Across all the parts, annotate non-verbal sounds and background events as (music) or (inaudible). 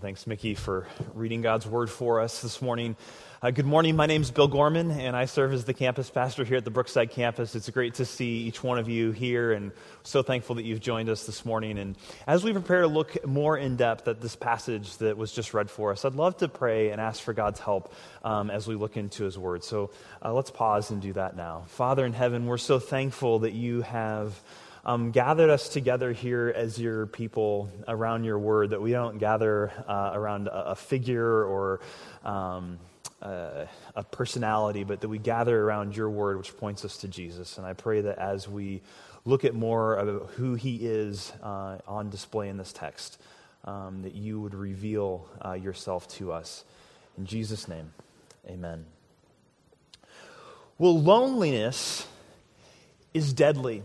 Thanks, Mickey, for reading God's word for us this morning. Uh, good morning. My name is Bill Gorman, and I serve as the campus pastor here at the Brookside campus. It's great to see each one of you here, and so thankful that you've joined us this morning. And as we prepare to look more in depth at this passage that was just read for us, I'd love to pray and ask for God's help um, as we look into His word. So uh, let's pause and do that now. Father in heaven, we're so thankful that you have um, gathered us together here as your people around your word, that we don't gather uh, around a, a, figure or um, uh, a personality, but that we gather around your word, which points us to Jesus. And I pray that as we look at more of who he is uh, on display in this text, um, that you would reveal uh, yourself to us. In Jesus' name, amen. Well, loneliness is deadly.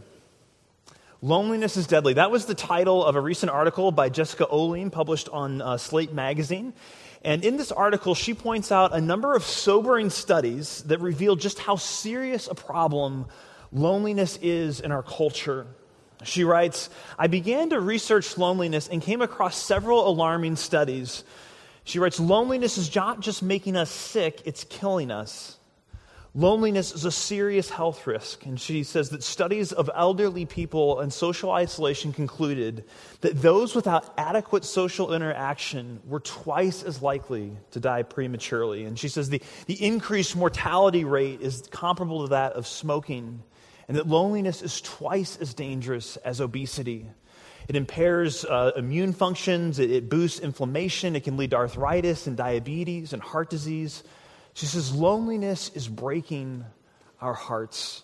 Loneliness is Deadly. That was the title of a recent article by Jessica Olien published on uh, Slate magazine. And in this article, she points out a number of sobering studies that reveal just how serious a problem loneliness is in our culture. She writes I began to research loneliness and came across several alarming studies. She writes Loneliness is not just making us sick, it's killing us. Loneliness is a serious health risk, and she says that studies of elderly people and social isolation concluded that those without adequate social interaction were twice as likely to die prematurely. And she says the, the increased mortality rate is comparable to that of smoking, and that loneliness is twice as dangerous as obesity. It impairs uh, immune functions, it, it boosts inflammation, it can lead to arthritis and diabetes and heart disease. She says, loneliness is breaking our hearts.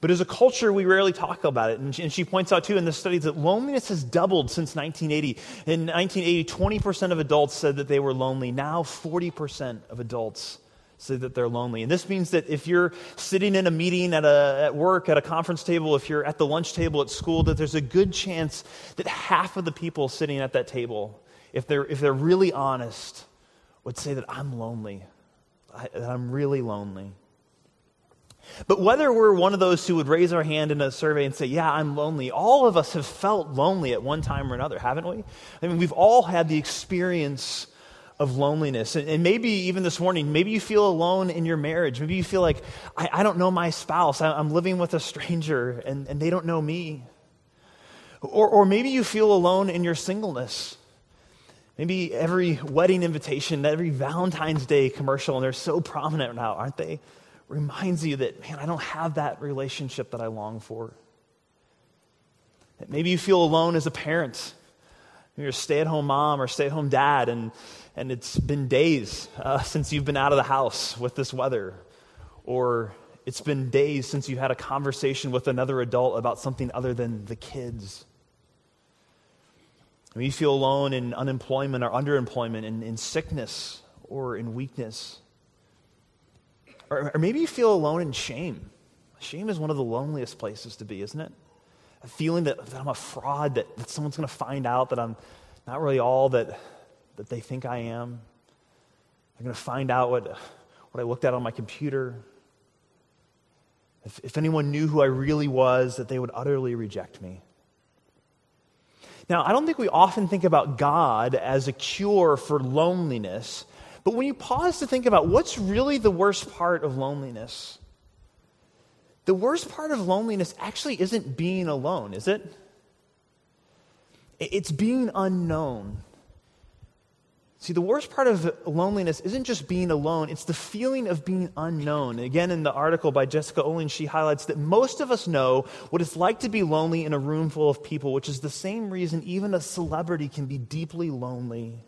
But as a culture, we rarely talk about it. And she, points out, too, in the studies that loneliness has doubled since 1980. In 1980, 20% of adults said that they were lonely. Now, 40% of adults say that they're lonely. And this means that if you're sitting in a meeting at, a, at work, at a conference table, if you're at the lunch table at school, that there's a good chance that half of the people sitting at that table, if they're, if they're really honest, would say that I'm lonely. I, I'm really lonely. But whether we're one of those who would raise our hand in a survey and say, Yeah, I'm lonely, all of us have felt lonely at one time or another, haven't we? I mean, we've all had the experience of loneliness. And, and maybe even this morning, maybe you feel alone in your marriage. Maybe you feel like, I, I don't know my spouse. I, am living with a stranger and, and they don't know me. Or, or maybe you feel alone in your singleness. Maybe every wedding invitation, every Valentine's Day commercial, and they're so prominent now, aren't they? Reminds you that, man, I don't have that relationship that I long for. That Maybe you feel alone as a parent. You're a stay at home mom or stay at home dad, and, and it's been days uh, (laughs) since you've been out of the house with this weather. Or it's been days since you've had a conversation with another adult about something other than the kids. Maybe you feel alone in unemployment or underemployment, in, in sickness or in weakness. Or, or maybe you feel alone in shame. Shame is one of the loneliest places to be, isn't it? A feeling that, that I'm a fraud, that, that someone's going to find out that I'm not really all that, that they think I am. They're going to find out what, what I looked at on my computer. If, if anyone knew who I really was, that they would utterly reject me. Now, I don't think we often think about God as a cure for loneliness, but when you pause to think about what's really the worst part of loneliness, the worst part of loneliness actually isn't being alone, is it? It's being unknown. See, the worst part of loneliness isn't just being alone, it's the feeling of being unknown. again, in the article by Jessica Olien, she highlights that most of us know what it's like to be lonely in a room full of people, which is the same reason even a celebrity can be deeply lonely.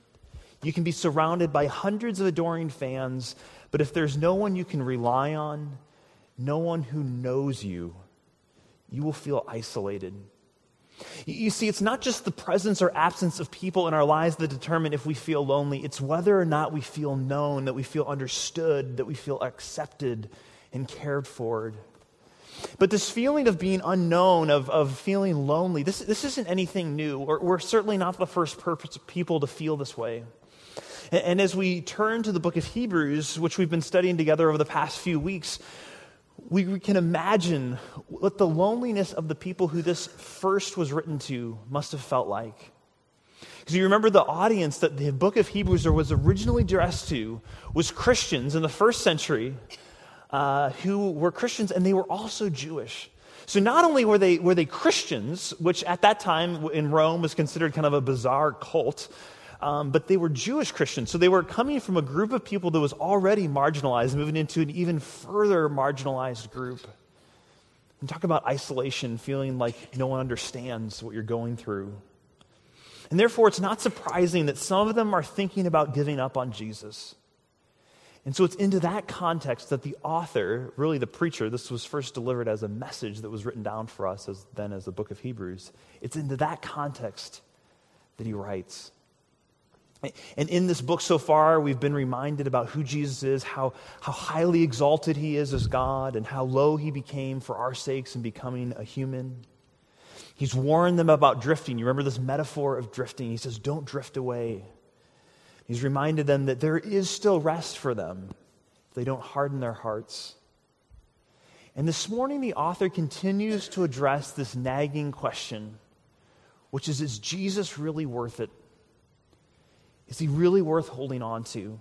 You can be surrounded by hundreds of adoring fans, but if there's no one you can rely on, no one who knows you, you will feel isolated. You see, it's not just the presence or absence of people in our lives that determine if we feel lonely. It's whether or not we feel known, that we feel understood, that we feel accepted and cared for. But this feeling of being unknown, of, of feeling lonely, this, this isn't anything new. We're, we're certainly not the first people to feel this way. And, and as we turn to the book of Hebrews, which we've been studying together over the past few weeks, we, we can imagine what the loneliness of the people who this first was written to must have felt like. Because you remember the audience that the book of Hebrews was originally addressed to was Christians in the first century uh, who were Christians and they were also Jewish. So not only were they, were they Christians, which at that time in Rome was considered kind of a bizarre cult, um, but they were Jewish Christians. So they were coming from a group of people that was already marginalized, moving into an even further marginalized group. And talk about isolation, feeling like no one understands what you're going through. And therefore, it's not surprising that some of them are thinking about giving up on Jesus. And so it's into that context that the author, really the preacher, this was first delivered as a message that was written down for us as then as the book of Hebrews. It's into that context that he writes. And in this book so far, we've been reminded about who Jesus is, how, how highly exalted he is as God, and how low he became for our sakes in becoming a human. He's warned them about drifting. You remember this metaphor of drifting? He says, Don't drift away. He's reminded them that there is still rest for them if they don't harden their hearts. And this morning, the author continues to address this nagging question, which is Is Jesus really worth it? Is he really worth holding on to?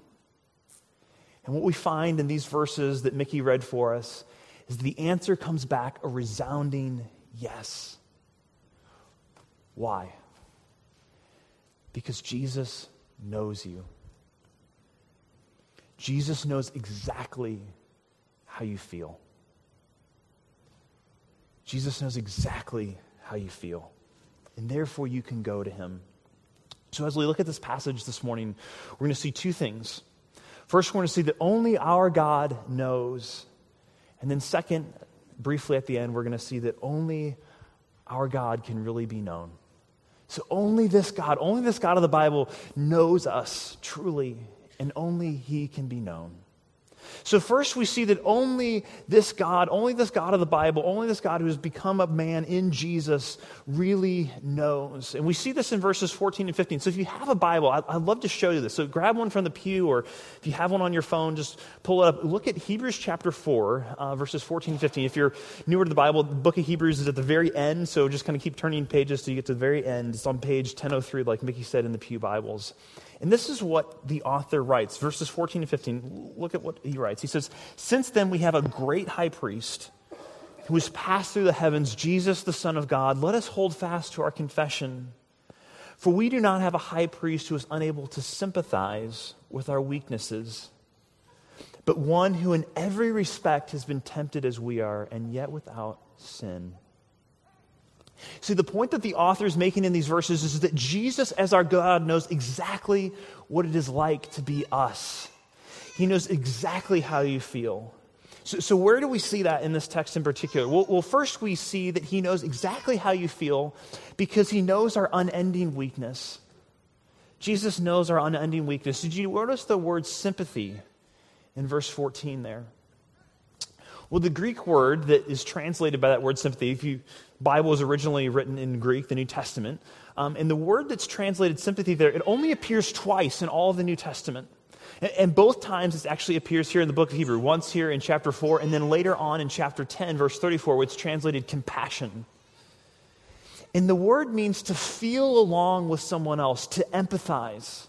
And what we find in these verses that Mickey read for us is the answer comes back a resounding yes. Why? Because Jesus knows you. Jesus knows exactly how you feel. Jesus knows exactly how you feel. And therefore, you can go to him. So, as we look at this passage this morning, we're going to see two things. First, we're going to see that only our God knows. And then, second, briefly at the end, we're going to see that only our God can really be known. So only this God, only this God of the Bible knows us truly, and only He can be known. So, first, we see that only this God, only this God of the Bible, only this God who has become a man in Jesus really knows. And we see this in verses 14 and 15. So, if you have a Bible, I'd love to show you this. So, grab one from the pew, or if you have one on your phone, just pull it up. Look at Hebrews chapter 4, uh, verses 14 and 15. If you're newer to the Bible, the book of Hebrews is at the very end, so just kind of keep turning pages till you get to the very end. It's on page 1003, like Mickey said in the Pew Bibles. And this is what the author writes, verses 14 and 15. Look at what he writes. He says, Since then we have a great high priest who has passed through the heavens, Jesus, the Son of God. Let us hold fast to our confession. For we do not have a high priest who is unable to sympathize with our weaknesses, but one who in every respect has been tempted as we are, and yet without sin. See, the point that the author is making in these verses is that Jesus, as our God, knows exactly what it is like to be us. He knows exactly how you feel. So, so where do we see that in this text in particular? Well, well, first we see that he knows exactly how you feel because he knows our unending weakness. Jesus knows our unending weakness. Did you notice the word sympathy in verse 14 there? Well, the Greek word that is translated by that word sympathy, if you Bible was originally written in Greek, the New Testament, um, and the word that's translated sympathy there, it only appears twice in all of the New Testament. And, and both times it actually appears here in the book of Hebrew, once here in chapter 4, and then later on in chapter 10, verse 34, where it's translated compassion. And the word means to feel along with someone else, to empathize.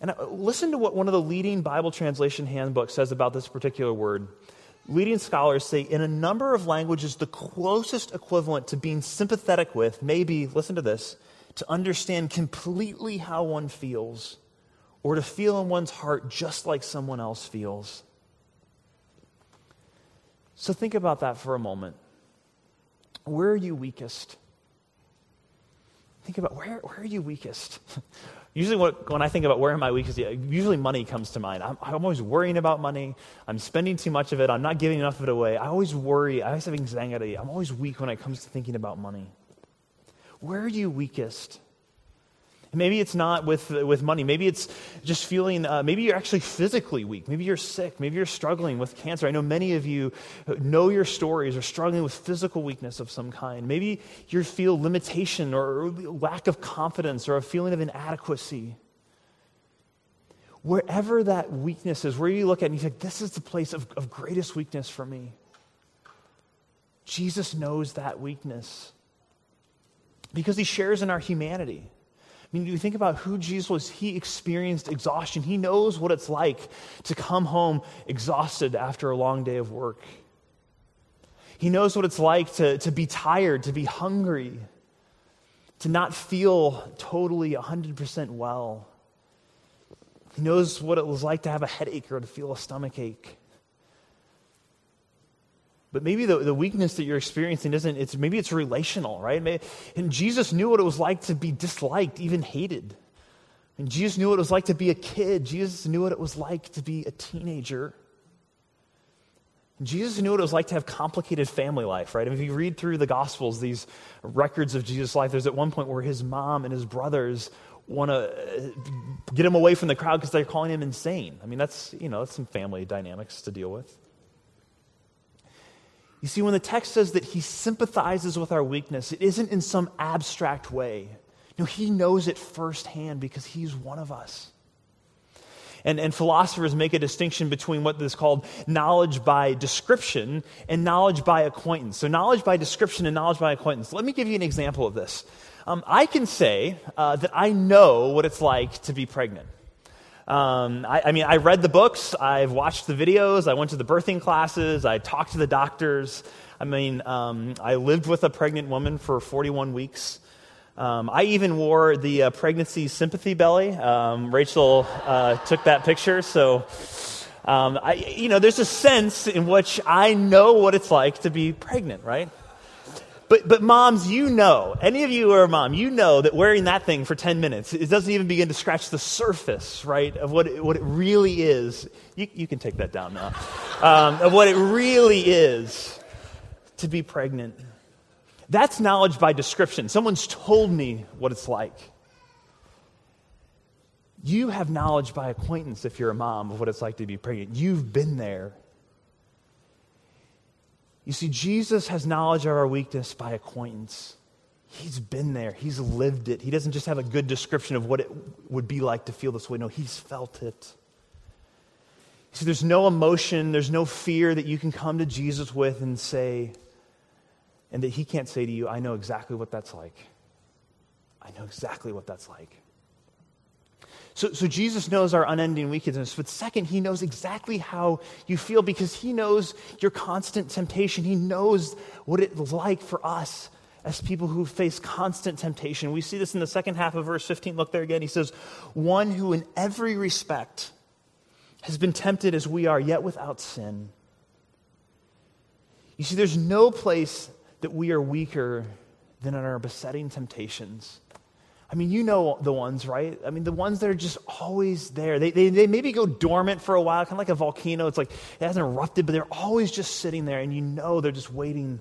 And uh, listen to what one of the leading Bible translation handbooks says about this particular word. Leading scholars say in a number of languages, the closest equivalent to being sympathetic with may be, listen to this, to understand completely how one feels or to feel in one's heart just like someone else feels. So think about that for a moment. Where are you weakest? Think about where, where are you weakest? (laughs) Usually, what, when I think about where am I weak, usually money comes to mind. I'm, I'm, always worrying about money. I'm spending too much of it. I'm not giving enough of it away. I always worry. I always have anxiety. I'm always weak when it comes to thinking about money. Where are you weakest? Maybe it's not with, with money. Maybe it's just feeling, uh, maybe you're actually physically weak. Maybe you're sick. Maybe you're struggling with cancer. I know many of you know your stories are struggling with physical weakness of some kind. Maybe you feel limitation or lack of confidence or a feeling of inadequacy. Wherever that weakness is, where you look at it and you think, this is the place of, of greatest weakness for me. Jesus knows that weakness because he shares in our humanity. Mean, you think about who Jesus was, he experienced exhaustion. He knows what it's like to come home exhausted after a long day of work. He knows what it's like to, to be tired, to be hungry, to not feel totally 100% well. He knows what it was like to have a headache or to feel a stomach ache. But maybe the, the weakness that you're experiencing isn't, it's, maybe it's relational, right? And Jesus knew what it was like to be disliked, even hated. And Jesus knew what it was like to be a kid. Jesus knew what it was like to be a teenager. Jesus knew what it was like to have complicated family life, right? I mean, if you read through the Gospels, these records of Jesus' life, there's at one point where his mom and his brothers want to uh, get him away from the crowd because they're calling him insane. I mean, that's, you know, that's some family dynamics to deal with. You see, when the text says that he sympathizes with our weakness, it isn't in some abstract way. No, he knows it firsthand because he's one of us. And, and philosophers make a distinction between what is called knowledge by description and knowledge by acquaintance. So, knowledge by description and knowledge by acquaintance. Let me give you an example of this. Um, I can say uh, that I know what it's like to be pregnant. Um, I, I, mean, I read the books, I've watched the videos, I went to the birthing classes, I talked to the doctors. I mean, um, I lived with a pregnant woman for 41 weeks. Um, I even wore the uh, pregnancy sympathy belly. Um, Rachel uh, took that picture, so um, I, you know, there's a sense in which I know what it's like to be pregnant, right? But, but moms, you know, any of you who are a mom, you know that wearing that thing for 10 minutes, it doesn't even begin to scratch the surface, right, of what it, what it really is. You, you can take that down now. Um, of what it really is to be pregnant. That's knowledge by description. Someone's told me what it's like. You have knowledge by acquaintance if you're a mom of what it's like to be pregnant. You've been there. You see, Jesus has knowledge of our weakness by acquaintance. He's been there, he's lived it. He doesn't just have a good description of what it would be like to feel this way. No, he's felt it. See, there's no emotion, there's no fear that you can come to Jesus with and say, and that he can't say to you, I know exactly what that's like. I know exactly what that's like. So, so Jesus knows our unending weakness, but second, he knows exactly how you feel because he knows your constant temptation. He knows what it's like for us as people who face constant temptation. We see this in the second half of verse 15. Look there again. He says, One who in every respect has been tempted as we are, yet without sin. You see, there's no place that we are weaker than in our besetting temptations. I mean, you know the ones, right? I mean, the ones that are just always there. They, they, they maybe go dormant for a while, kind of like a volcano. It's like it hasn't erupted, but they're always just sitting there, and you know they're just waiting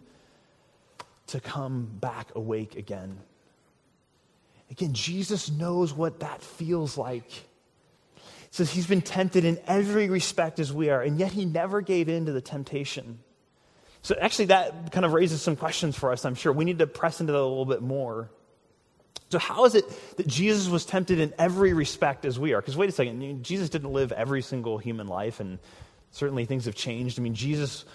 to come back awake again. Again, Jesus knows what that feels like. Says he's been tempted in every respect as we are, and yet he never gave in to the temptation. So, actually, that kind of raises some questions for us, I'm sure. We need to press into that a little bit more. So, how is it that Jesus was tempted in every respect as we are? Because, wait a second, Jesus didn't live every single human life, and certainly things have changed. I mean, Jesus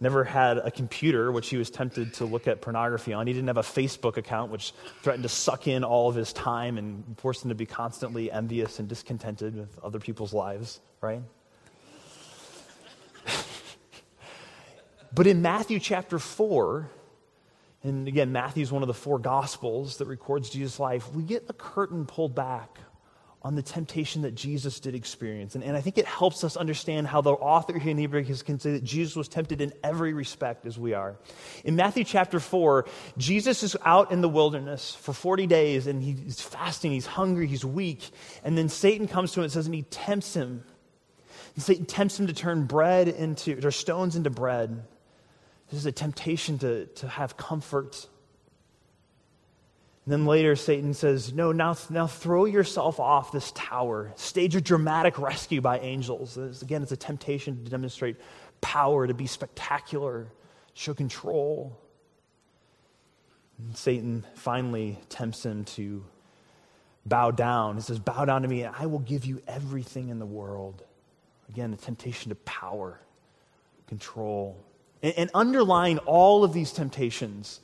never had a computer, which he was tempted to look at pornography on. He didn't have a Facebook account, which threatened to suck in all of his time and force him to be constantly envious and discontented with other people's lives, right? (laughs) but in Matthew chapter 4, and again, Matthew is one of the four gospels that records Jesus' life. We get a curtain pulled back on the temptation that Jesus did experience. And, and I think it helps us understand how the author here in Hebrews can say that Jesus was tempted in every respect as we are. In Matthew chapter 4, Jesus is out in the wilderness for 40 days and he's fasting, he's hungry, he's weak. And then Satan comes to him and says, and he tempts him. And Satan tempts him to turn bread into, or stones into bread. This is a temptation to, to have comfort. And then later, Satan says, No, now, now throw yourself off this tower. Stage a dramatic rescue by angels. This, again, it's a temptation to demonstrate power, to be spectacular, show control. And Satan finally tempts him to bow down. He says, Bow down to me, and I will give you everything in the world. Again, a temptation to power, control. And, underlying all of these temptations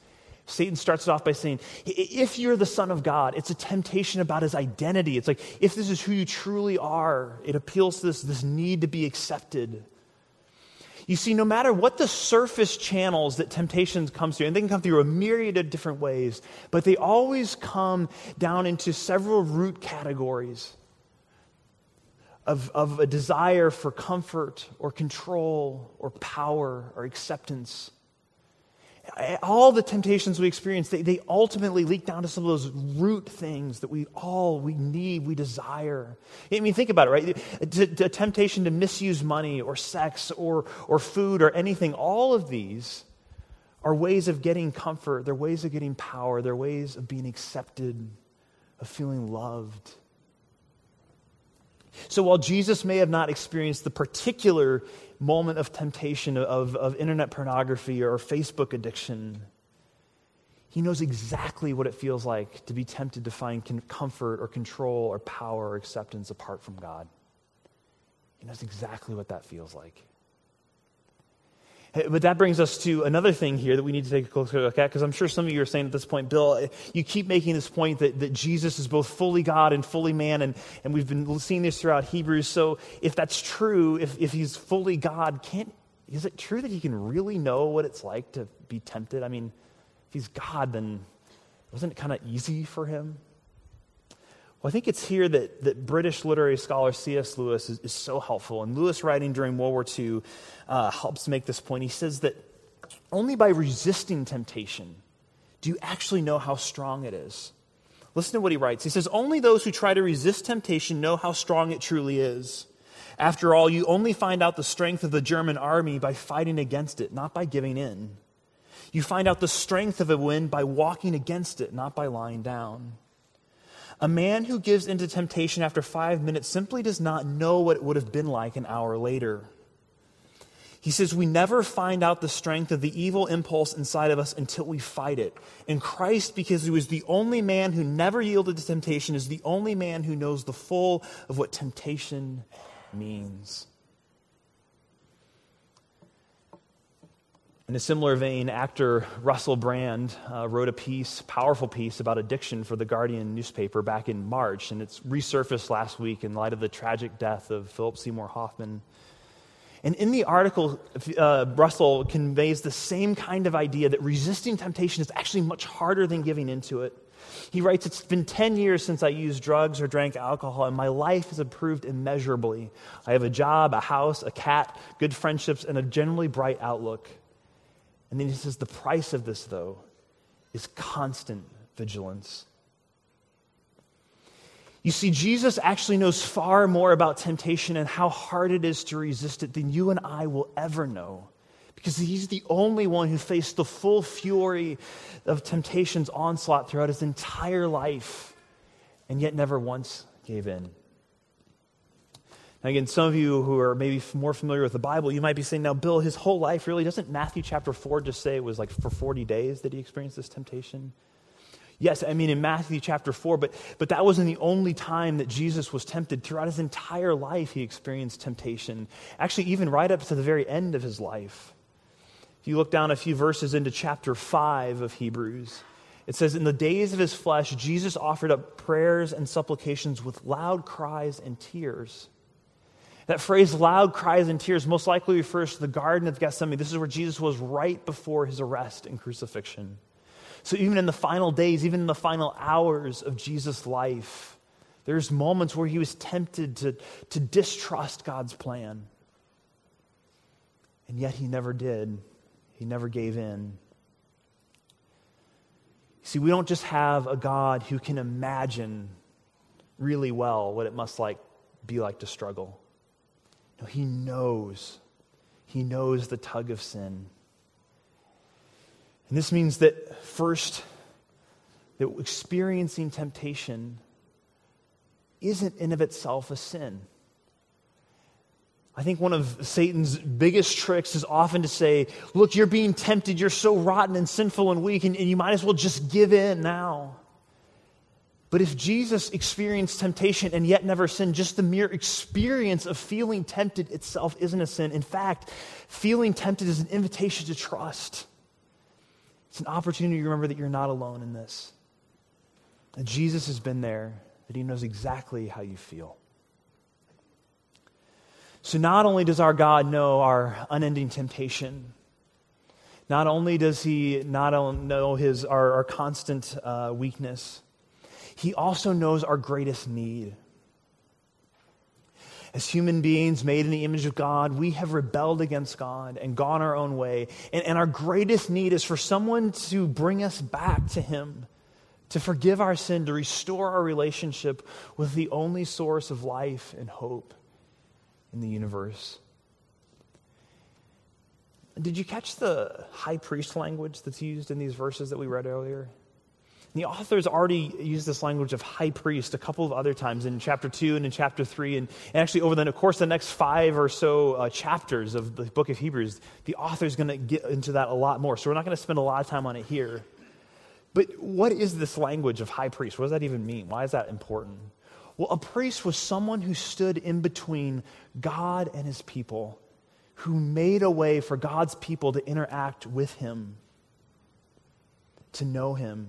Satan starts it off by saying, if you're the Son of God, it's a temptation about his identity. It's like, if this is who you truly are, it appeals to this, this need to be accepted. You see, no matter what the surface channels that temptations comes through, and they can come through a myriad of different ways, but they always come down into several root categories of, of a desire for comfort or control or power or acceptance. All the temptations we experience they, they ultimately leak down to some of those root things that we all we need we desire. I mean think about it right? A temptation to misuse money or sex or or food or anything all of these are ways of getting comfort. They're ways of getting power. They're ways of being accepted of feeling loved so while jesus may have not experienced the particular moment of temptation of, of internet pornography or Facebook addiction, he knows exactly what it feels like to be tempted to find comfort or control or power or acceptance apart from God. He knows exactly what that feels like. But that brings us to another thing here that we need to take a closer look at, because I'm sure some of you are saying at this point, Bill, you keep making this point that, that Jesus is both fully God and fully man, and, and we've been seeing this throughout Hebrews. So if that's true, if, if he's fully God, can't, is it true that he can really know what it's like to be tempted? I mean, if he's God, then wasn't it kind of easy for him? Well, I think it's here that, that British literary scholar C.S. Lewis is, is so helpful. And Lewis, writing during World War II, uh, helps make this point. He says that only by resisting temptation do you actually know how strong it is. Listen to what he writes. He says, Only those who try to resist temptation know how strong it truly is. After all, you only find out the strength of the German army by fighting against it, not by giving in. You find out the strength of a wind by walking against it, not by lying down. A man who gives into temptation after five minutes simply does not know what it would have been like an hour later. He says, We never find out the strength of the evil impulse inside of us until we fight it. And Christ, because he was the only man who never yielded to temptation, is the only man who knows the full of what temptation means. In a similar vein, actor Russell Brand uh, wrote a piece, powerful piece about addiction for the Guardian newspaper back in March, and it's resurfaced last week in light of the tragic death of Philip Seymour Hoffman. And in the article, uh, Russell conveys the same kind of idea that resisting temptation is actually much harder than giving into it. He writes, It's been 10 years since I used drugs or drank alcohol, and my life has improved immeasurably. I have a job, a house, a cat, good friendships, and a generally bright outlook. And then he says, the price of this, though, is constant vigilance. You see, Jesus actually knows far more about temptation and how hard it is to resist it than you and I will ever know. Because he's the only one who faced the full fury of temptation's onslaught throughout his entire life and yet never once gave in. Now, again, some of you who are maybe more familiar with the Bible, you might be saying, now, Bill, his whole life really doesn't Matthew chapter 4 just say it was like for 40 days that he experienced this temptation? Yes, I mean in Matthew chapter 4, but, but that wasn't the only time that Jesus was tempted. Throughout his entire life, he experienced temptation. Actually, even right up to the very end of his life. If you look down a few verses into chapter 5 of Hebrews, it says, In the days of his flesh, Jesus offered up prayers and supplications with loud cries and tears. That phrase, loud cries and tears, most likely refers to the Garden of Gethsemane. This is where Jesus was right before his arrest and crucifixion. So, even in the final days, even in the final hours of Jesus' life, there's moments where he was tempted to, to distrust God's plan. And yet he never did, he never gave in. See, we don't just have a God who can imagine really well what it must like, be like to struggle. No, he knows. He knows the tug of sin. And this means that first, that experiencing temptation isn't in of itself a sin. I think one of Satan's biggest tricks is often to say, Look, you're being tempted. You're so rotten and sinful and weak, and, and you might as well just give in now. But if Jesus experienced temptation and yet never sinned, just the mere experience of feeling tempted itself isn't a sin. In fact, feeling tempted is an invitation to trust. It's an opportunity to remember that you're not alone in this. That Jesus has been there, that he knows exactly how you feel. So, not only does our God know our unending temptation, not only does he not know his, our, our constant uh, weakness, he also knows our greatest need. As human beings made in the image of God, we have rebelled against God and gone our own way. And, and our greatest need is for someone to bring us back to Him, to forgive our sin, to restore our relationship with the only source of life and hope in the universe. Did you catch the high priest language that's used in these verses that we read earlier? The authors already used this language of high priest a couple of other times in chapter 2 and in chapter 3. And, and actually, over the course of the next five or so uh, chapters of the book of Hebrews, the author's going to get into that a lot more. So we're not going to spend a lot of time on it here. But what is this language of high priest? What does that even mean? Why is that important? Well, a priest was someone who stood in between God and his people, who made a way for God's people to interact with him, to know him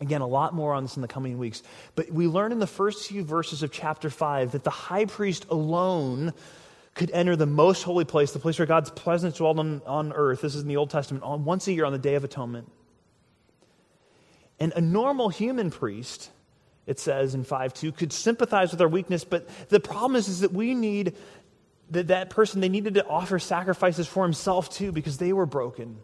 Again, a lot more on this in the coming weeks. But we learn in the first few verses of chapter 5 that the high priest alone could enter the most holy place, the place where God's presence dwelled on, on earth. This is in the Old Testament, on, once a year on the Day of Atonement. And a normal human priest, it says in 5 2, could sympathize with our weakness, but the problem is, is that we need that, that person, they needed to offer sacrifices for himself too because they were broken.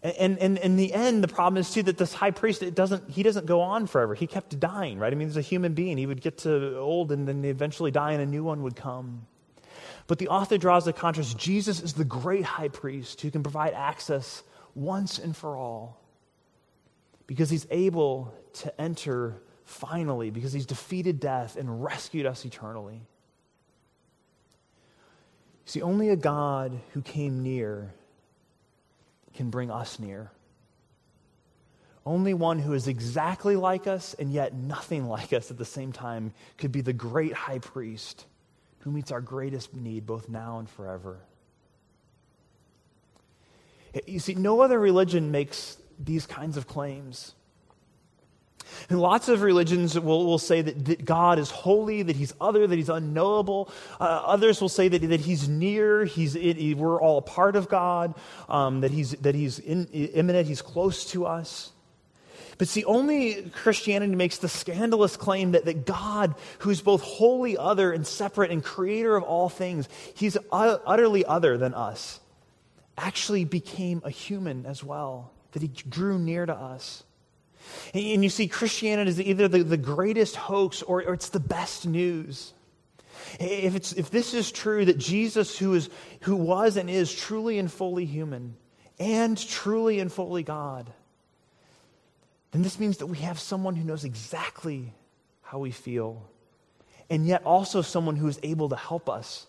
And, and, in the end, the problem is too that this high priest, it doesn't, he doesn't go on forever. He kept dying, right? I mean, he's a human being. He would get to old and then eventually die and a new one would come. But the author draws the contrast. Jesus is the great high priest who can provide access once and for all because he's able to enter finally, because he's defeated death and rescued us eternally. See, only a God who came near can bring us near. Only one who is exactly like us and yet nothing like us at the same time could be the great high priest who meets our greatest need both now and forever. You see, no other religion makes these kinds of claims. And lots of religions will, will say that, that God is holy, that he's other, that he's unknowable. Uh, others will say that, that he's near, he's, it, we're all a part of God, um, that he's, that he's in, immanent, he's close to us. But see, only Christianity makes the scandalous claim that, that God, who's both wholly other and separate and creator of all things, he's utterly other than us, actually became a human as well, that he drew near to us. And you see, Christianity is either the, the greatest hoax or, or it's the best news. If, it's, if this is true, that Jesus, who, is, who was and is truly and fully human and truly and fully God, then this means that we have someone who knows exactly how we feel, and yet also someone who is able to help us,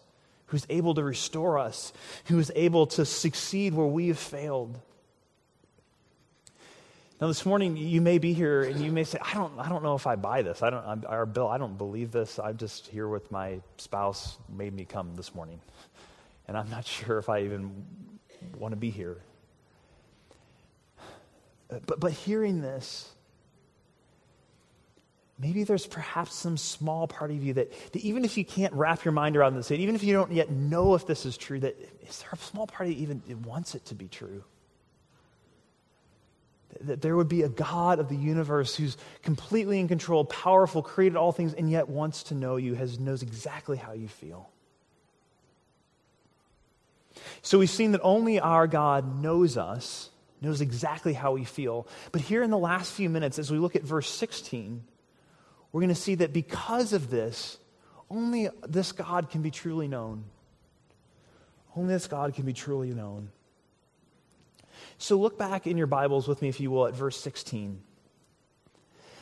who's able to restore us, who is able to succeed where we have failed. Now, this morning, you may be here and you may say, I don't, I don't know if I buy this. I don't, I'm, our Bill, I don't believe this. I'm just here with my spouse, made me come this morning. And I'm not (laughs) sure if I even want to be here. Uh, but, but hearing this, maybe there's perhaps some small part of you that, that even if you can't wrap your mind around this, even if you don't yet know if this is true, that is there a small part of you even wants it to be true? That there would be a God of the universe who's completely in control, powerful, created all things, and yet wants to know you, has, knows exactly how you feel. So we've seen that only our God knows us, knows exactly how we feel. But here in the last few minutes, as we look at verse 16, we're going to see that because of this, only this God can be truly known. Only this God can be truly known. So look back in your Bibles with me, if you will, at verse 16.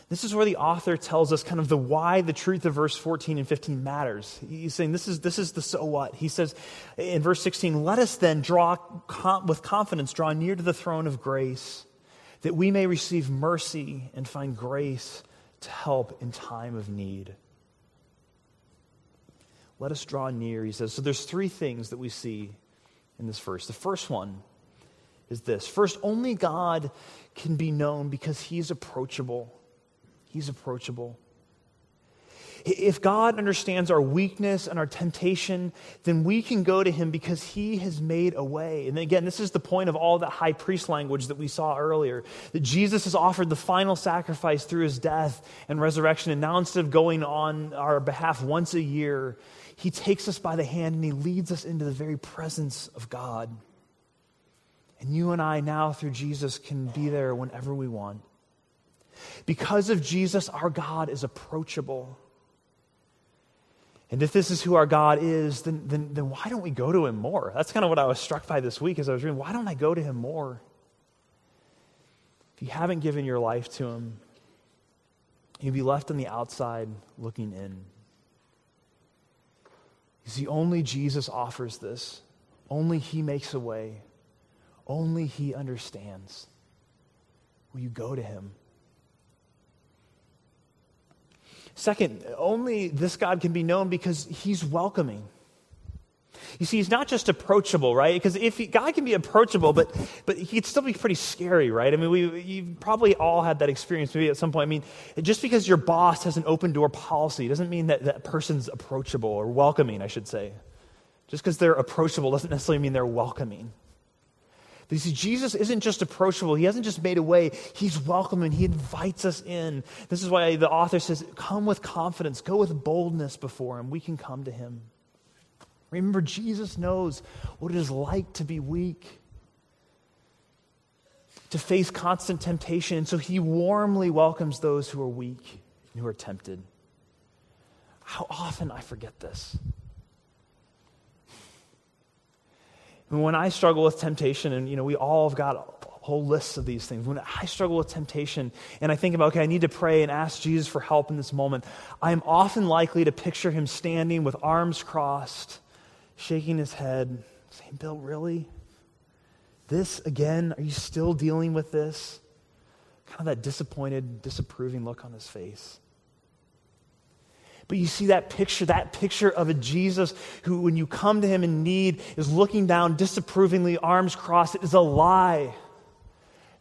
This is where the author tells us kind of the why the truth of verse 14 and 15 matters. He's saying this is, this is the so what. He says in verse 16, Let us then draw with confidence, draw near to the throne of grace, that we may receive mercy and find grace to help in time of need. Let us draw near, he says. So there's three things that we see in this verse. The first one is this. First, only God can be known because he's approachable. He's approachable. If God understands our weakness and our temptation, then we can go to him because he has made a way. And again, this is the point of all that high priest language that we saw earlier that Jesus has offered the final sacrifice through his death and resurrection. And now, instead of going on our behalf once a year, he takes us by the hand and he leads us into the very presence of God. And you and I now, through Jesus, can be there whenever we want. Because of Jesus, our God is approachable. And if this is who our God is, then, then, then why don't we go to him more? That's kind of what I was struck by this week as I was reading. Why don't I go to him more? If you haven't given your life to him, you'll be left on the outside looking in. You see, only Jesus offers this. Only he makes a way. Only he understands. Will you go to him? Second, only this God can be known because he's welcoming. You see, he's not just approachable, right? Because if he, God can be approachable, but but he'd still be pretty scary, right? I mean, we you've probably all had that experience maybe at some point. I mean, just because your boss has an open door policy doesn't mean that that person's approachable or welcoming, I should say. Just because they're approachable doesn't necessarily mean they're welcoming. You see, Jesus isn't just approachable. He hasn't just made a way. He's welcoming. He invites us in. This is why the author says, come with confidence. Go with boldness before him. We can come to him. Remember, Jesus knows what it is like to be weak, to face constant temptation. And so he warmly welcomes those who are weak and who are tempted. How often I forget this. When I struggle with temptation, and you know, we all have got a whole lists of these things. When I struggle with temptation and I think about, okay, I need to pray and ask Jesus for help in this moment, I am often likely to picture him standing with arms crossed, shaking his head, saying, Bill, really? This again? Are you still dealing with this? Kind of that disappointed, disapproving look on his face. But you see that picture, that picture of a Jesus who, when you come to him in need, is looking down disapprovingly, arms crossed. It is a lie.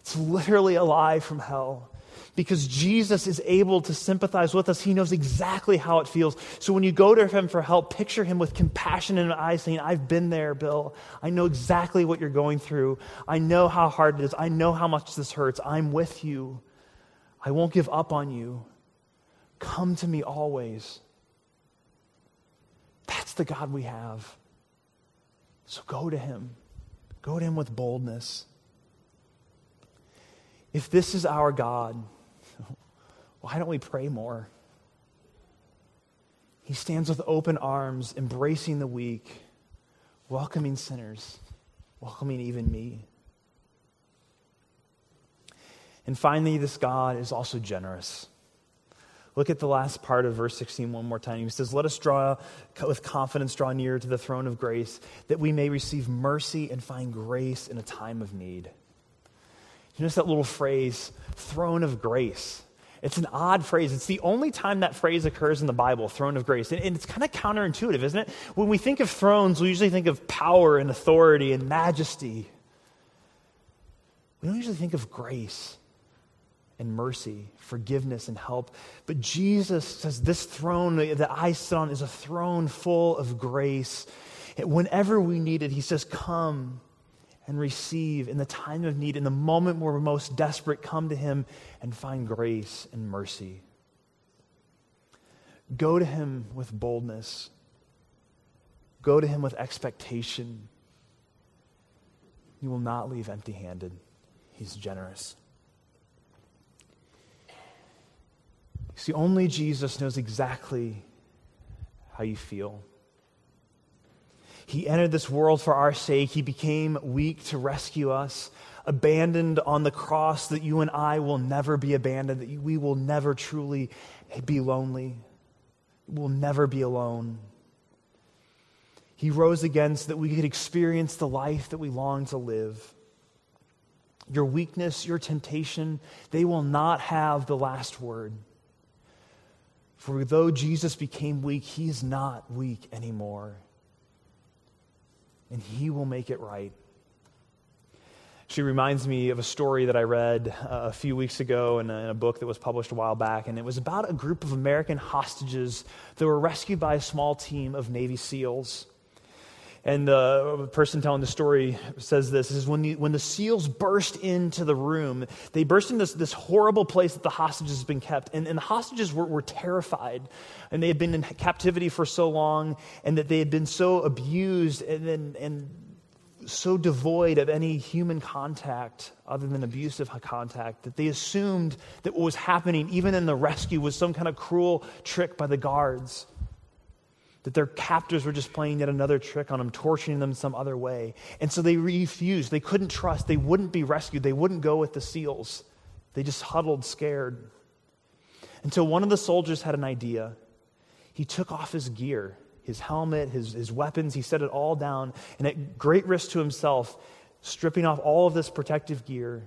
It's literally a lie from hell. Because Jesus is able to sympathize with us. He knows exactly how it feels. So when you go to him for help, picture him with compassion in his eyes saying, I've been there, Bill. I know exactly what you're going through. I know how hard it is. I know how much this hurts. I'm with you. I won't give up on you. Come to me always. That's the God we have. So go to him. Go to him with boldness. If this is our God, (laughs) why don't we pray more? He stands with open arms, embracing the weak, welcoming sinners, welcoming even me. And finally, this God is also generous. Look at the last part of verse 16 one more time. He says, Let us draw with confidence, draw near to the throne of grace, that we may receive mercy and find grace in a time of need. You notice that little phrase, throne of grace. It's an odd phrase. It's the only time that phrase occurs in the Bible, throne of grace. And, and, it's kind of counterintuitive, isn't it? When we think of thrones, we usually think of power and authority and majesty. We don't usually think of grace and mercy, forgiveness and help. But Jesus says this throne that I sit on is a throne full of grace. Whenever we need it, he says, Come and receive in the time of need, in the moment where we're most desperate, come to him and find grace and mercy. Go to him with boldness. Go to him with expectation. You will not leave empty handed. He's generous. See, only Jesus knows exactly how you feel. He entered this world for our sake. He became weak to rescue us, abandoned on the cross that you and I will never be abandoned, that we will never truly be lonely, we'll never be alone. He rose again so that we could experience the life that we long to live. Your weakness, your temptation, they will not have the last word. For though Jesus became weak, he is not weak anymore. And he will make it right. She reminds me of a story that I read uh, a few weeks ago in a, in a, book that was published a while back, and it was about a group of American hostages that were rescued by a small team of Navy SEALs. And the person telling the story says this is when the, when the SEALs burst into the room, they burst into this, this horrible place that the hostages had been kept. And, and the hostages were, were terrified. And they had been in captivity for so long, and that they had been so abused and, and, and so devoid of any human contact other than abusive contact that they assumed that what was happening, even in the rescue, was some kind of cruel trick by the guards. That their captors were just playing yet another trick on them, torturing them some other way. And so they refused. They couldn't trust. They wouldn't be rescued. They wouldn't go with the SEALs. They just huddled, scared. Until one of the soldiers had an idea. He took off his gear his helmet, his, his weapons. He set it all down. And at great risk to himself, stripping off all of this protective gear,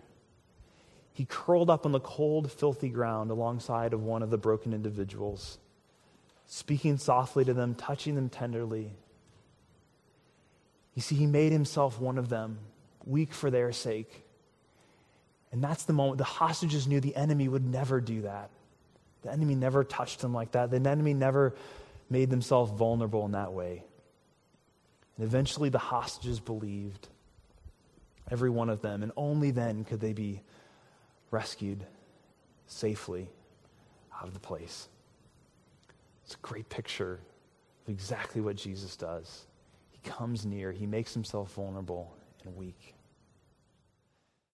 he curled up on the cold, filthy ground alongside of one of the broken individuals, speaking softly to them, touching them tenderly. You see, he made himself one of them, weak for their sake. And that's the moment the hostages knew the enemy would never do that. The enemy never touched them like that. The enemy never made themselves vulnerable in that way. And eventually the hostages believed, every one of them, and only then could they be rescued safely out of the place. It's a great picture of exactly what Jesus does. He comes near, he makes himself vulnerable and weak.